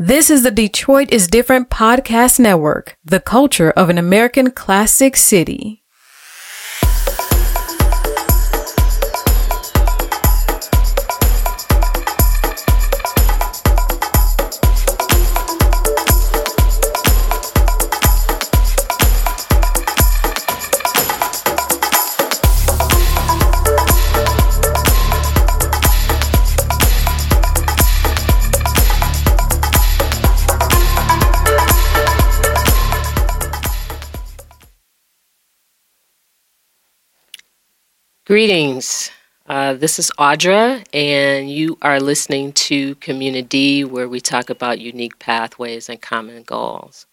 This is the Detroit is Different podcast network, the culture of an American classic city. Greetings. Uh, this is Audra, and you are listening to Community, where we talk about unique pathways and common goals.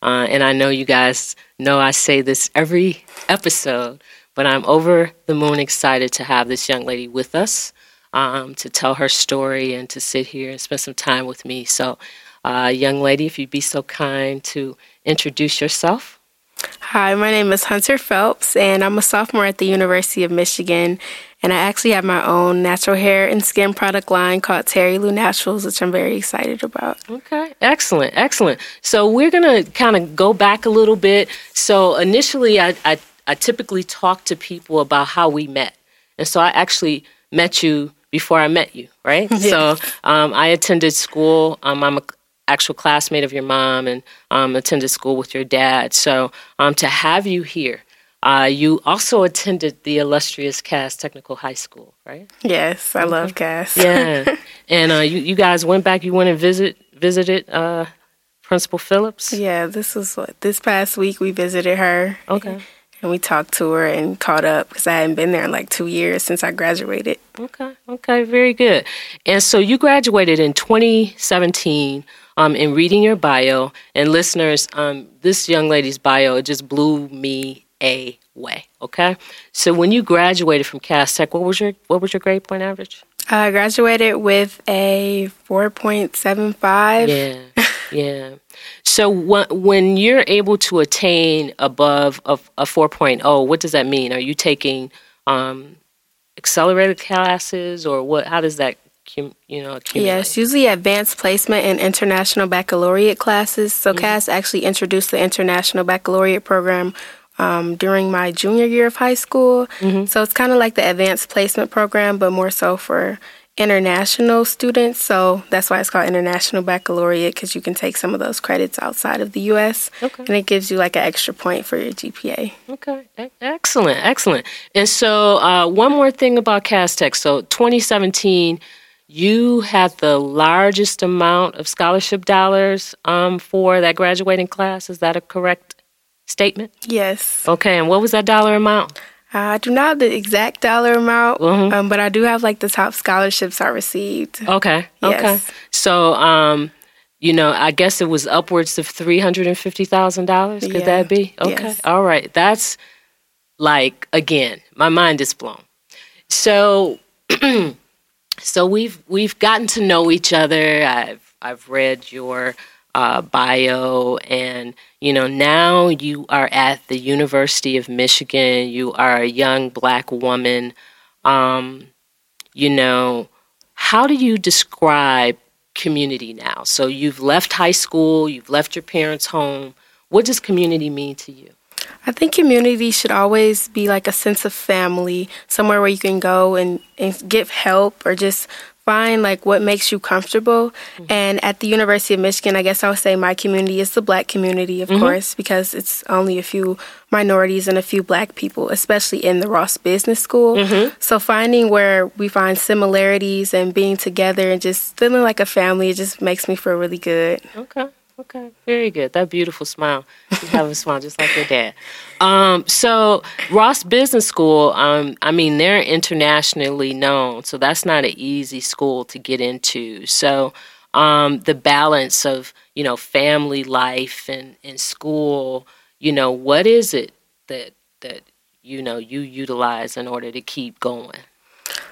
Uh, and I know you guys know I say this every episode, but I'm over the moon excited to have this young lady with us um, to tell her story and to sit here and spend some time with me. So, uh, young lady, if you'd be so kind to introduce yourself. Hi, my name is Hunter Phelps, and I'm a sophomore at the University of Michigan. And I actually have my own natural hair and skin product line called Terry Lou Naturals, which I'm very excited about. Okay, excellent, excellent. So we're gonna kind of go back a little bit. So initially, I, I I typically talk to people about how we met, and so I actually met you before I met you, right? Yes. So um, I attended school. Um, I'm a actual classmate of your mom and um, attended school with your dad. So um, to have you here, uh, you also attended the illustrious Cass Technical High School, right? Yes, I love Cass. Yeah, and uh, you you guys went back. You went and visit visited uh, Principal Phillips. yeah, this was what this past week we visited her. Okay. And we talked to her and caught up because I hadn't been there in like two years since I graduated. Okay. Okay. Very good. And so you graduated in 2017. Um, in reading your bio, and listeners, um, this young lady's bio it just blew me away. Okay, so when you graduated from Cass Tech, what was your what was your grade point average? I graduated with a 4.75. Yeah, yeah. So when when you're able to attain above a, a 4.0, what does that mean? Are you taking um, accelerated classes, or what? How does that cum- you know accumulate? Yes, usually advanced placement and international baccalaureate classes. So Cass actually introduced the international baccalaureate program um, during my junior year of high school. So it's kind of like the advanced placement program, but more so for international students. So that's why it's called international baccalaureate because you can take some of those credits outside of the U.S. Okay. and it gives you like an extra point for your GPA. Okay, E- excellent, excellent. And so, uh, one more thing about Cass Tech. So, 2017, you had the largest amount of scholarship dollars um, for that graduating class. Is that a correct statement? Yes. Okay, and what was that dollar amount? I do not have the exact dollar amount, Mhm. um, but I do have like the top scholarships I received. Okay, Yes. okay. So, um, you know, I guess it was upwards of three hundred and fifty thousand dollars. Could Yeah. that be? Okay, Yes. all right. That's like again, my mind is blown. So, so we've we've gotten to know each other. I've I've read your uh, bio, and you know now you are at the University of Michigan. You are a young black woman. Um, you know, how do you describe community now? So you've left high school, you've left your parents' home. What does community mean to you? I think community should always be like a sense of family, somewhere where you can go and, and get help or just find like what makes you comfortable. Mm-hmm. And at the University of Michigan, I guess I would say my community is the black community, of mm-hmm. course, because it's only a few minorities and a few black people, especially in the Ross Business School. Mm-hmm. So finding where we find similarities and being together and just feeling like a family, it just makes me feel really good. Okay. Okay. Very good. That beautiful smile. You have a smile just like your dad. Um, so Ross Business School, um, I mean, they're internationally known, so that's not an easy school to get into. So um, the balance of, you know, family life and, and school, you know, what is it that that you know you utilize in order to keep going?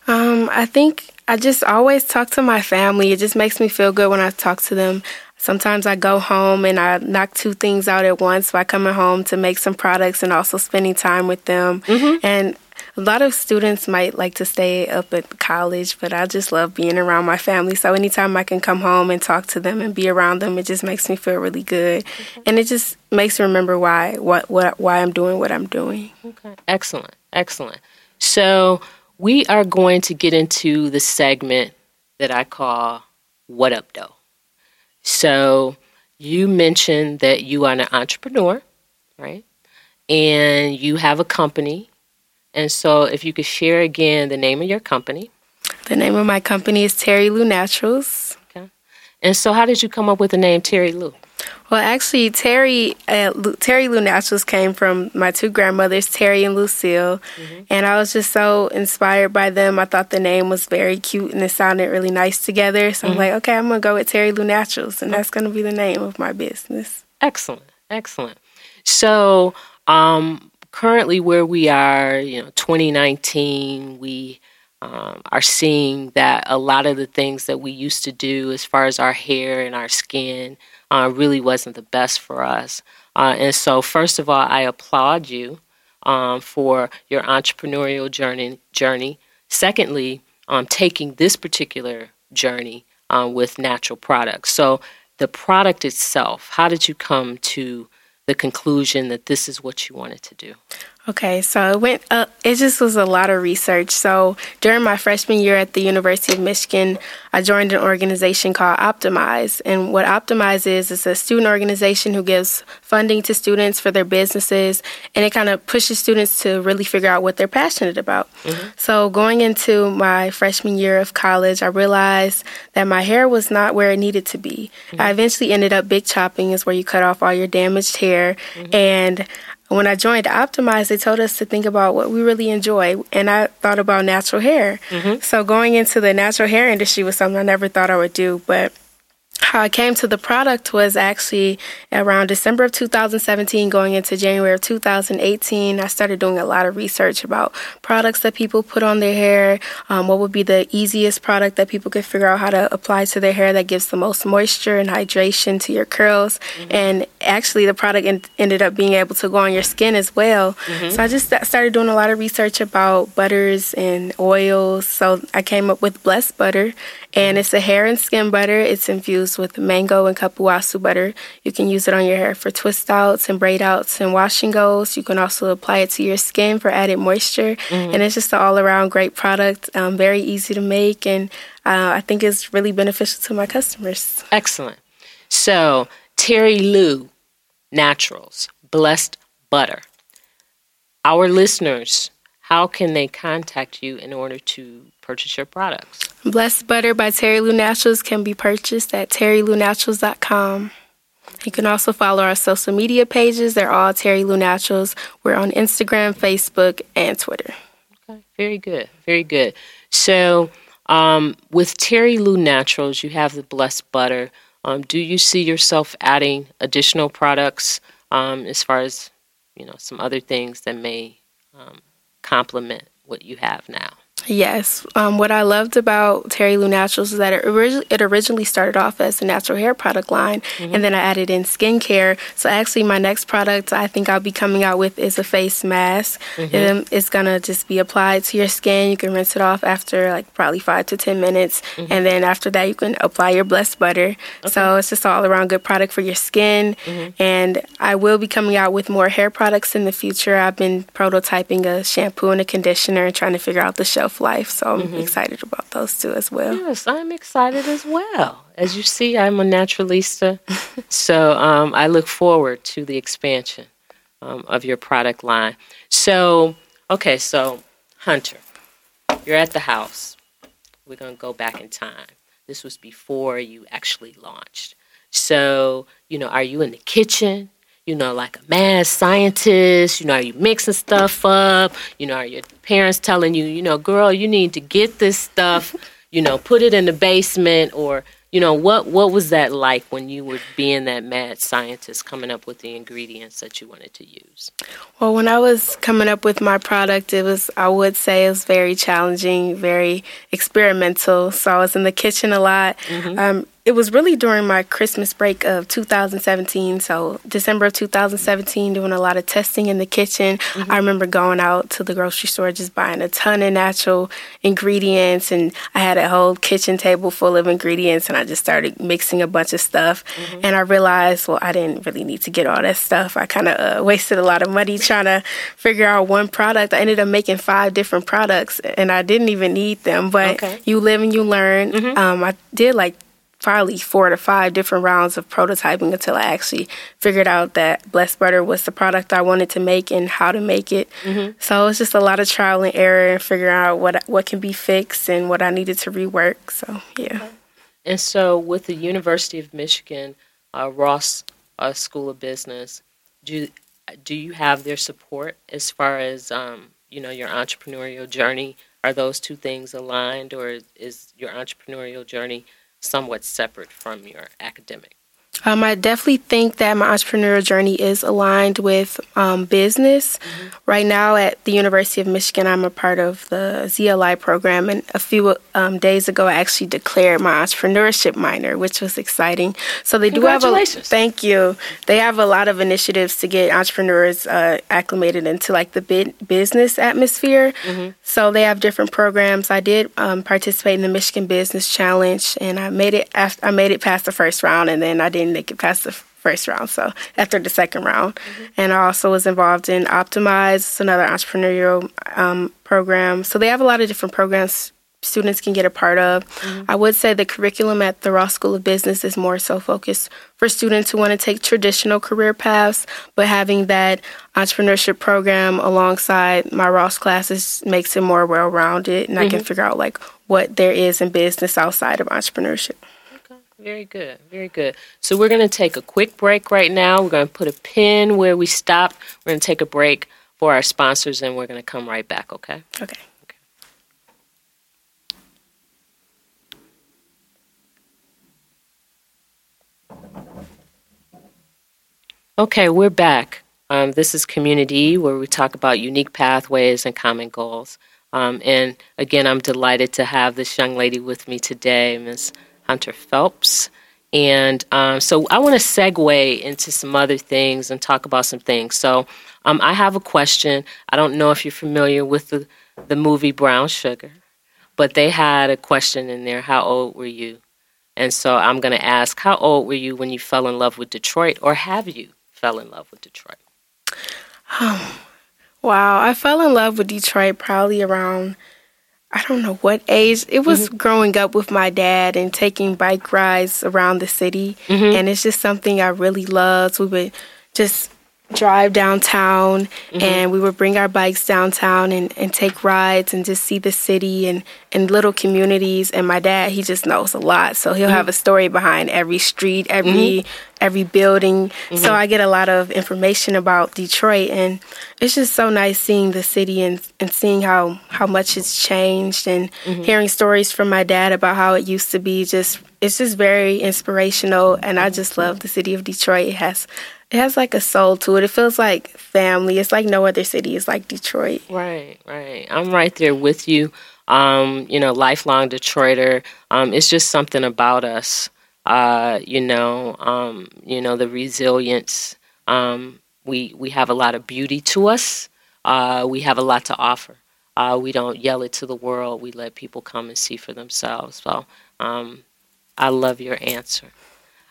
Um, I think I just always talk to my family. It just makes me feel good when I talk to them. Sometimes I go home and I knock two things out at once by coming home to make some products and also spending time with them. Mm-hmm. And a lot of students might like to stay up at college, but I just love being around my family. So anytime I can come home and talk to them and be around them, it just makes me feel really good, okay. and it just makes me remember why what what why I'm doing what I'm doing. Okay, excellent, excellent. So we are going to get into the segment that I call "What Up, Though." So you mentioned that you are an entrepreneur, right? And you have a company. And so if you could share again the name of your company. The name of my company is Terry Lou Naturals. Okay. And so how did you come up with the name Terry Lou? Well, actually, Terry uh, Terry Lou Naturals came from my two grandmothers, Terry and Lucille, mm-hmm. and I was just so inspired by them. I thought the name was very cute and it sounded really nice together. So mm-hmm. I'm like, okay, I'm gonna go with Terry Lou Naturals, and that's gonna be the name of my business. Excellent, excellent. So, um, currently, where we are, you know, 2019, we um, are seeing that a lot of the things that we used to do as far as our hair and our skin uh, really wasn't the best for us. Uh, and so, first of all, I applaud you um, for your entrepreneurial journey. Journey. Secondly, um, taking this particular journey uh, with natural products. So, the product itself. How did you come to the conclusion that this is what you wanted to do? Okay, so it went. Uh, it just was a lot of research. So during my freshman year at the University of Michigan, I joined an organization called Optimize. And what Optimize is, is a student organization who gives funding to students for their businesses, and it kind of pushes students to really figure out what they're passionate about. Mm-hmm. So going into my freshman year of college, I realized that my hair was not where it needed to be. Mm-hmm. I eventually ended up big chopping, is where you cut off all your damaged hair, mm-hmm. and when I joined Optimize, they told us to think about what we really enjoy, and I thought about natural hair. Mm-hmm. So going into the natural hair industry was something I never thought I would do, but how I came to the product was actually around December of 2017, going into January of 2018. I started doing a lot of research about products that people put on their hair, um, what would be the easiest product that people could figure out how to apply to their hair that gives the most moisture and hydration to your curls. Mm-hmm. And actually, the product en- ended up being able to go on your skin as well. Mm-hmm. So I just started doing a lot of research about butters and oils. So I came up with Blessed Butter, and it's a hair and skin butter. It's infused with mango and cupuaçu butter. You can use it on your hair for twist outs and braid outs and washing goes. You can also apply it to your skin for added moisture. Mm-hmm. And it's just an all around great product, um, very easy to make, and uh, I think it's really beneficial to my customers. Excellent. So, Terry Lou Naturals, Blessed Butter. Our listeners, how can they contact you in order to purchase your products? Blessed Butter by Terry Lou Naturals can be purchased at terrylounaturals.com. You can also follow our social media pages. They're all Terry Lou Naturals. We're on Instagram, Facebook, and Twitter. Okay, very good, very good. So, um, with Terry Lou Naturals, you have the Blessed Butter. Um, do you see yourself adding additional products um, as far as you know some other things that may um, complement what you have now? Yes. Um, what I loved about Terry Lou Naturals is that it, orig- it originally started off as a natural hair product line, mm-hmm. and then I added in skincare. So actually, my next product I think I'll be coming out with is a face mask. Mm-hmm. Um, it's gonna just be applied to your skin. You can rinse it off after like probably five to ten minutes, mm-hmm. and then after that you can apply your blessed butter. Okay. So it's just all around good product for your skin. Mm-hmm. And I will be coming out with more hair products in the future. I've been prototyping a shampoo and a conditioner and trying to figure out the shelf life. So I'm mm-hmm. excited about those two as well. Yes, I'm excited as well. As you see, I'm a naturalista. so um, I look forward to the expansion um, of your product line. So, okay, so Hunter, you're at the house. We're going to go back in time. This was before you actually launched. So, you know, are you in the kitchen? You know, like a mad scientist? You know, are you mixing stuff up? You know, are your parents telling you, you know, girl, you need to get this stuff, you know, put it in the basement or you know what what was that like when you were being that mad scientist coming up with the ingredients that you wanted to use well when i was coming up with my product it was i would say it was very challenging very experimental so i was in the kitchen a lot mm-hmm. um, it was really during my Christmas break of 2017. So December of 2017, doing a lot of testing in the kitchen. Mm-hmm. I remember going out to the grocery store, just buying a ton of natural ingredients, and I had a whole kitchen table full of ingredients, and I just started mixing a bunch of stuff. Mm-hmm. And I realized, well, I didn't really need to get all that stuff. I kind of uh, wasted a lot of money trying to figure out one product. I ended up making five different products, and I didn't even need them. But okay. you live and you learn. Mm-hmm. Um, I did like probably four to five different rounds of prototyping until I actually figured out that blessed butter was the product I wanted to make and how to make it. Mm-hmm. So it's just a lot of trial and error and figuring out what what can be fixed and what I needed to rework. So yeah. And so with the University of Michigan, uh, Ross uh, School of Business, do do you have their support as far as um, you know your entrepreneurial journey? Are those two things aligned, or is your entrepreneurial journey somewhat separate from your academic? Um, I definitely think that my entrepreneurial journey is aligned with um, business. Mm-hmm. Right now at the University of Michigan, I'm a part of the ZLI program, and a few um, days ago, I actually declared my entrepreneurship minor, which was exciting. So they do have a thank you. They have a lot of initiatives to get entrepreneurs uh, acclimated into like the business atmosphere. Mm-hmm. So they have different programs. I did um, participate in the Michigan Business Challenge, and I made it. After, I made it past the first round, and then I didn't make it past the first round. So after the second round, mm-hmm. and I also was involved in Optimize, it's another entrepreneurial um, program. So they have a lot of different programs students can get a part of. Mm-hmm. I would say the curriculum at the Ross School of Business is more so focused for students who want to take traditional career paths, but having that entrepreneurship program alongside my Ross classes makes it more well rounded, and mm-hmm. I can mm-hmm. figure out like what there is in business outside of entrepreneurship. Very good, very good. So we're going to take a quick break right now. We're going to put a pin where we stopped. We're going to take a break for our sponsors, and we're going to come right back. Okay. Okay. Okay, we're back. Um, this is Community, where we talk about unique pathways and common goals. Um, and again, I'm delighted to have this young lady with me today, Ms. Hunter Phelps. And um, so I want to segue into some other things and talk about some things. So um, I have a question. I don't know if you're familiar with the, the movie Brown Sugar, but they had a question in there How old were you? And so I'm going to ask How old were you when you fell in love with Detroit, or have you fell in love with Detroit? Wow. I fell in love with Detroit probably around I don't know what age. It was mm-hmm. growing up with my dad and taking bike rides around the city. Mm-hmm. And it's just something I really loved. We would just drive downtown mm-hmm. and we would bring our bikes downtown and, and take rides and just see the city and, and little communities and my dad he just knows a lot so he'll mm-hmm. have a story behind every street every mm-hmm. every building so mm-hmm. i get a lot of information about detroit and it's just so nice seeing the city and, and seeing how, how much it's changed and mm-hmm. hearing stories from my dad about how it used to be just it's just very inspirational and i just love the city of detroit it has it has like a soul to it. It feels like family. It's like no other city. It's like Detroit. Right, right. I'm right there with you. Um, you know, lifelong Detroiter. Um, it's just something about us. Uh, you know, um, you know the resilience. Um, we we have a lot of beauty to us. Uh, we have a lot to offer. Uh, we don't yell it to the world. We let people come and see for themselves. So, um, I love your answer.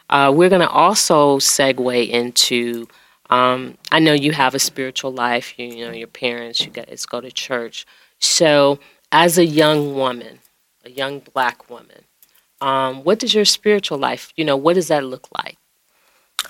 Uh, we're going to also segue into. Um, I know you have a spiritual life. You, you know your parents. You guys go to church. So, as a young woman, a young black woman, um, what does your spiritual life? You know, what does that look like?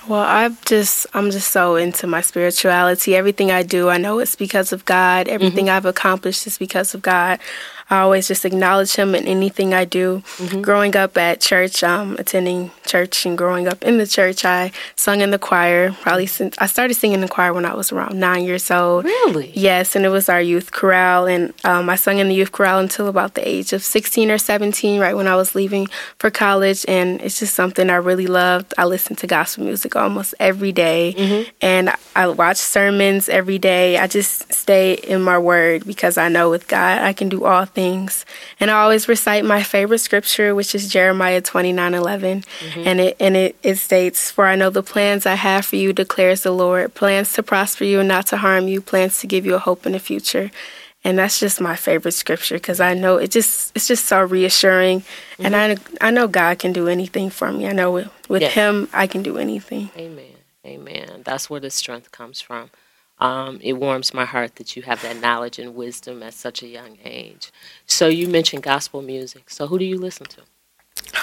Well, I'm just I'm just so into my spirituality. Everything I do, I know it's because of God. Everything mm-hmm. I've accomplished is because of God. I always just acknowledge him in anything I do. Mm-hmm. Growing up at church, um, attending church and growing up in the church, I sung in the choir. Probably since I started singing in the choir when I was around nine years old. Really? Yes, and it was our youth chorale, and um, I sung in the youth chorale until about the age of sixteen or seventeen, right when I was leaving for college. And it's just something I really loved. I listened to gospel music almost every day, mm-hmm. and I watched sermons every day. I just stay in my word because I know with God I can do all things. And I always recite my favorite scripture, which is Jeremiah 29 11. Mm-hmm. And, it, and it, it states, For I know the plans I have for you, declares the Lord plans to prosper you and not to harm you, plans to give you a hope in the future. And that's just my favorite scripture because I know it just it's just so reassuring, mm-hmm. and I I know God can do anything for me. I know with, with yes. Him I can do anything. Amen. Amen. That's where the strength comes from. Um, it warms my heart that you have that knowledge and wisdom at such a young age. So you mentioned gospel music. So who do you listen to?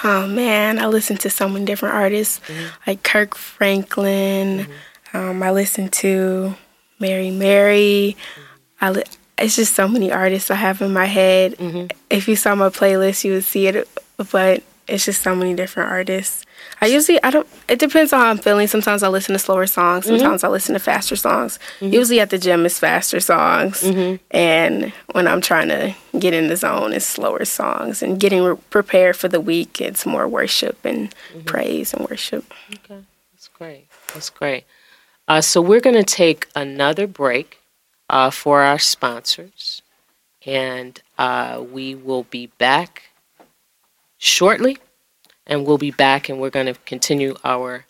Oh man, I listen to so many different artists, mm-hmm. like Kirk Franklin. Mm-hmm. Um, I listen to Mary Mary. Mm-hmm. I li- it's just so many artists I have in my head. Mm-hmm. If you saw my playlist, you would see it. But it's just so many different artists. I usually I don't. It depends on how I'm feeling. Sometimes I listen to slower songs. Mm-hmm. Sometimes mm-hmm. I listen to faster songs. Mm-hmm. Usually at the gym it's faster songs, mm-hmm. and when I'm trying to get in the zone, it's slower songs. And getting re- prepared for the week, it's more worship and mm-hmm. praise and worship. Okay, that's great. That's great. Uh, so we're going to take another break uh, for our sponsors, and uh, we will be back shortly and we'll be back and we're going to continue our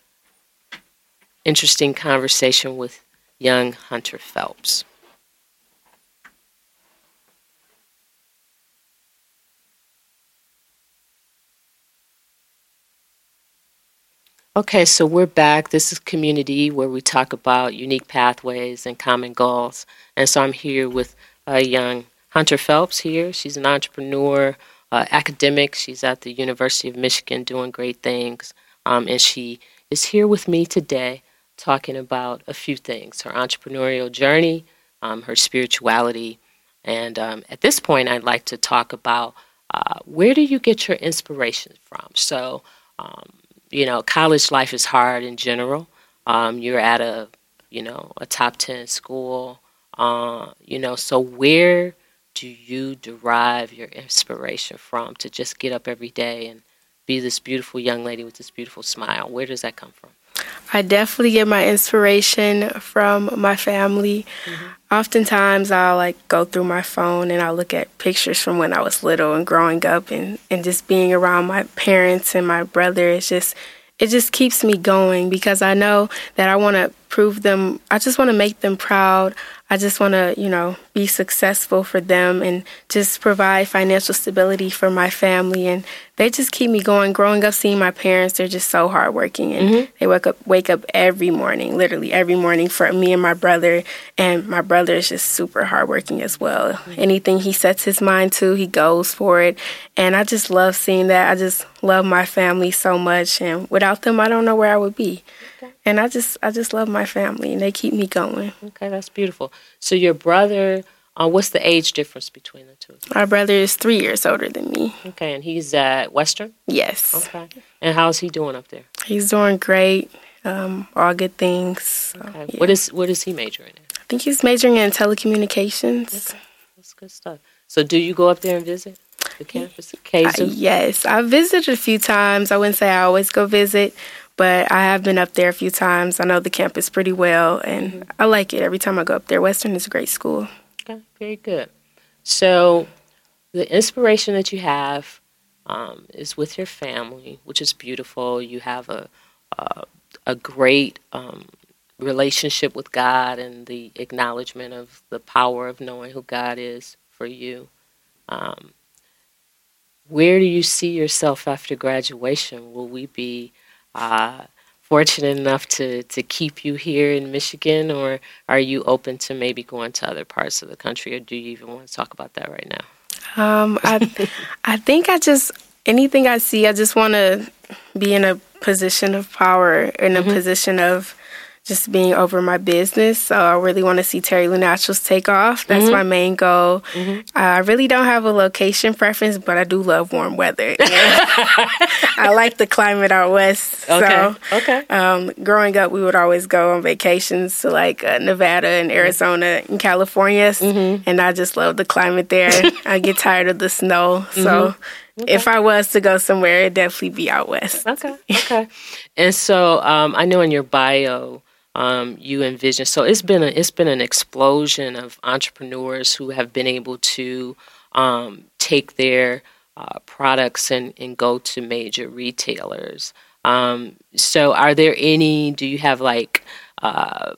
interesting conversation with young Hunter Phelps. Okay, so we're back. This is community where we talk about unique pathways and common goals. And so I'm here with a young Hunter Phelps here. She's an entrepreneur, uh, academic. She's at the University of Michigan doing great things. Um, and she is here with me today talking about a few things her entrepreneurial journey, um, her spirituality. And um, at this point, I'd like to talk about uh, where do you get your inspiration from? So, um, you know, college life is hard in general. Um, you're at a, you know, a top 10 school. Uh, you know, so where do you derive your inspiration from to just get up every day and be this beautiful young lady with this beautiful smile? Where does that come from? I definitely get my inspiration from my family. Mm-hmm. Oftentimes, I'll like go through my phone and I'll look at pictures from when I was little and growing up, and and just being around my parents and my brother. It's just it just keeps me going because I know that I want to prove them. I just want to make them proud. I just want to, you know, be successful for them and just provide financial stability for my family. And they just keep me going. Growing up, seeing my parents, they're just so hardworking, and mm-hmm. they wake up wake up every morning, literally every morning for me and my brother. And my brother is just super hardworking as well. Mm-hmm. Anything he sets his mind to, he goes for it. And I just love seeing that. I just love my family so much, and without them, I don't know where I would be. Okay. And I just I just love my family, and they keep me going. Okay, that's beautiful. So your brother uh, what's the age difference between the two? My brother is three years older than me. Okay, and he's at Western? Yes. Okay. And how's he doing up there? He's doing great. Um, all good things. So, okay. Yeah. What is what is he majoring in? I think he's majoring in telecommunications. Okay. That's good stuff. So do you go up there and visit the campus occasionally? Uh, yes, I've visited a few times. I wouldn't say I always go visit, but I have been up there a few times. I know the campus pretty well, and mm-hmm. I like it every time I go up there. Western is a great school. Okay, very good. So, the inspiration that you have um, is with your family, which is beautiful. You have a a, a great um, relationship with God and the acknowledgement of the power of knowing who God is for you. Um, where do you see yourself after graduation? Will we be uh, fortunate enough to, to keep you here in Michigan, or are you open to maybe going to other parts of the country, or do you even want to talk about that right now? Um, I, I think I just anything I see, I just want to be in a position of power, in a mm-hmm. position of just being over my business. So I really want to see Terry Lou Naturals take off. That's mm-hmm. my main goal. Mm-hmm. I really don't have a location preference, but I do love warm weather. I like the climate out west. Okay. So, okay. Um, growing up, we would always go on vacations to like uh, Nevada and Arizona and California, mm-hmm. and I just love the climate there. I get tired of the snow, so. Mm-hmm. Okay. If I was to go somewhere, it'd definitely be out west. Okay. Okay. and so um, I know in your bio, um, you envision. So it's been a, it's been an explosion of entrepreneurs who have been able to um, take their uh, products and, and go to major retailers. Um, so, are there any? Do you have like uh,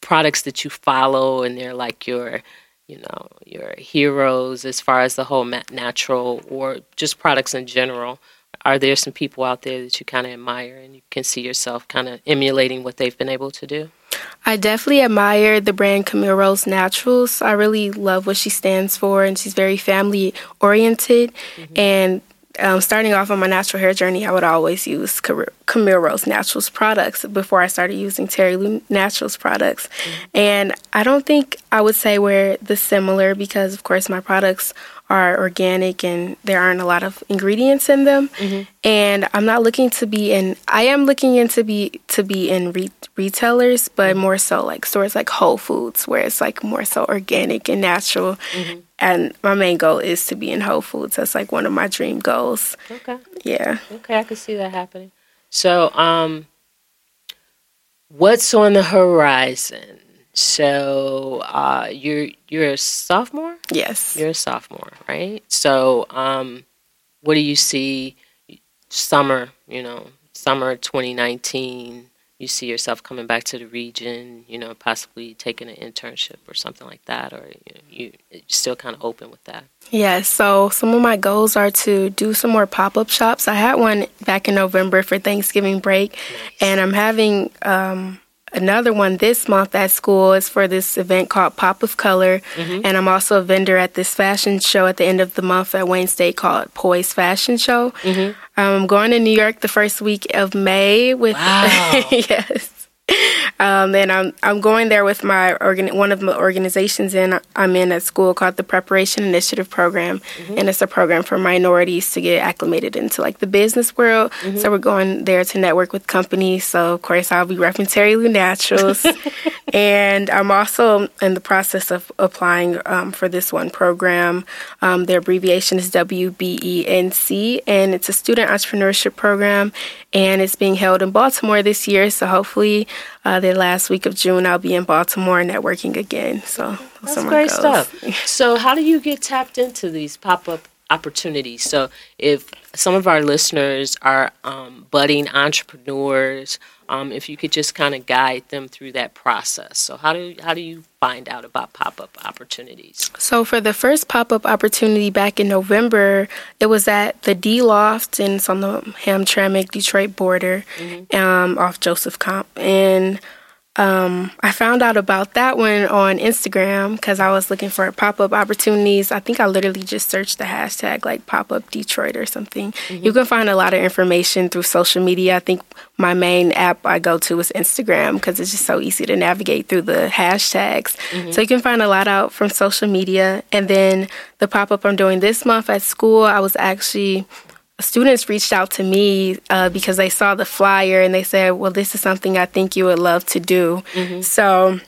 products that you follow, and they're like your, you know, your heroes as far as the whole natural or just products in general? Are there some people out there that you kind of admire and you can see yourself kind of emulating what they've been able to do? I definitely admire the brand Camille Rose Naturals. I really love what she stands for, and she's very family oriented. Mm-hmm. And um, starting off on my natural hair journey, I would always use Camille Rose Naturals products before I started using Terry Lou Naturals products. Mm-hmm. And I don't think I would say we're the similar because, of course, my products are organic and there aren't a lot of ingredients in them. Mm-hmm. And I'm not looking to be in. I am looking into be to be in re- retailers, but mm-hmm. more so like stores like Whole Foods, where it's like more so organic and natural. Mm-hmm. And my main goal is to be in Whole Foods. That's like one of my dream goals. Okay. Yeah. Okay, I can see that happening. So, um, what's on the horizon? So uh, you're you're a sophomore. Yes, you're a sophomore, right? So um, what do you see? Summer, you know, summer 2019. You see yourself coming back to the region, you know, possibly taking an internship or something like that, or you, you still kind of open with that. Yeah, so some of my goals are to do some more pop up shops. I had one back in November for Thanksgiving break, nice. and I'm having um, another one this month at school is for this event called Pop of Color. Mm-hmm. And I'm also a vendor at this fashion show at the end of the month at Wayne State called Poise Fashion Show. Mm-hmm. I'm going to New York the first week of May with wow. yes. Um, and I'm I'm going there with my organ one of the organizations in I'm in at school called the Preparation Initiative Program, mm-hmm. and it's a program for minorities to get acclimated into like the business world. Mm-hmm. So we're going there to network with companies. So of course I'll be repping Terry Lou Naturals, and I'm also in the process of applying um, for this one program. Um, the abbreviation is WBENC, and it's a student entrepreneurship program, and it's being held in Baltimore this year. So hopefully uh, the last week of June, I'll be in Baltimore networking again. So that's great goes. stuff. so, how do you get tapped into these pop up opportunities? So, if some of our listeners are um, budding entrepreneurs, um, if you could just kind of guide them through that process. So, how do how do you find out about pop up opportunities? So, for the first pop up opportunity back in November, it was at the D Loft, and it's on the Hamtramck Detroit border, mm-hmm. um, off Joseph Campau, and um, I found out about that one on Instagram because I was looking for pop up opportunities. I think I literally just searched the hashtag like pop up Detroit or something. Mm-hmm. You can find a lot of information through social media. I think my main app I go to is Instagram because it's just so easy to navigate through the hashtags. Mm-hmm. So you can find a lot out from social media. And then the pop up I'm doing this month at school, I was actually students reached out to me uh, because they saw the flyer and they said, "Well, this is something I think you would love to do." Mm-hmm. So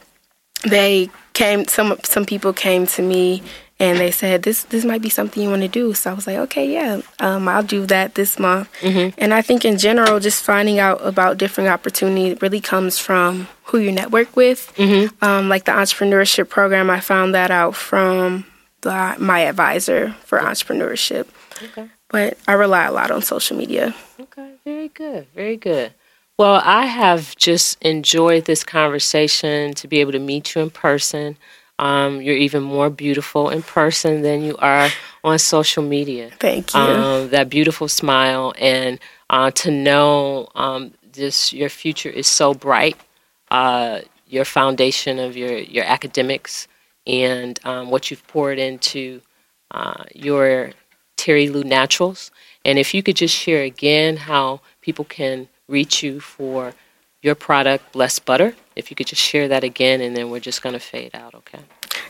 they came. Some some people came to me and they said, "This this might be something you want to do." So I was like, "Okay, yeah, um, I'll do that this month." Mm-hmm. And I think in general, just finding out about different opportunities really comes from who you network with. Mm-hmm. Um, like the entrepreneurship program, I found that out from the, my advisor for entrepreneurship. Okay but I rely a lot on social media. Okay, very good, very good. Well, I have just enjoyed this conversation to be able to meet you in person. Um, you're even more beautiful in person than you are on social media. Thank you. Um, that beautiful smile, and uh, to know um, this, your future is so bright. Uh, your foundation of your your academics and um, what you've poured into uh, your Terry Lou Naturals. And if you could just share again how people can reach you for your product, Blessed Butter. If you could just share that again, and then we're just going to fade out, okay?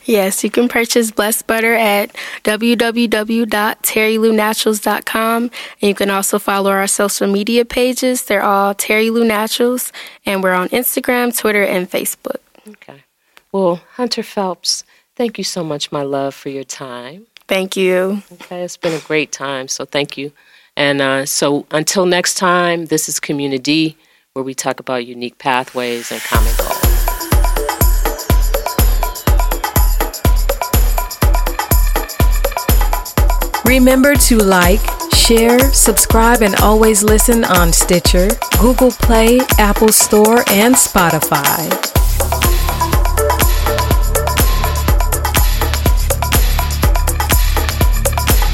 Yes, you can purchase Blessed Butter at www.terrylounaturals.com. And you can also follow our social media pages. They're all Terry Lou Naturals, and we're on Instagram, Twitter, and Facebook. Okay. Well, Hunter Phelps, thank you so much, my love, for your time. Thank you. Okay, it's been a great time, so thank you. And uh, so until next time, this is Community, where we talk about unique pathways and common goals. Remember to like, share, subscribe, and always listen on Stitcher, Google Play, Apple Store, and Spotify.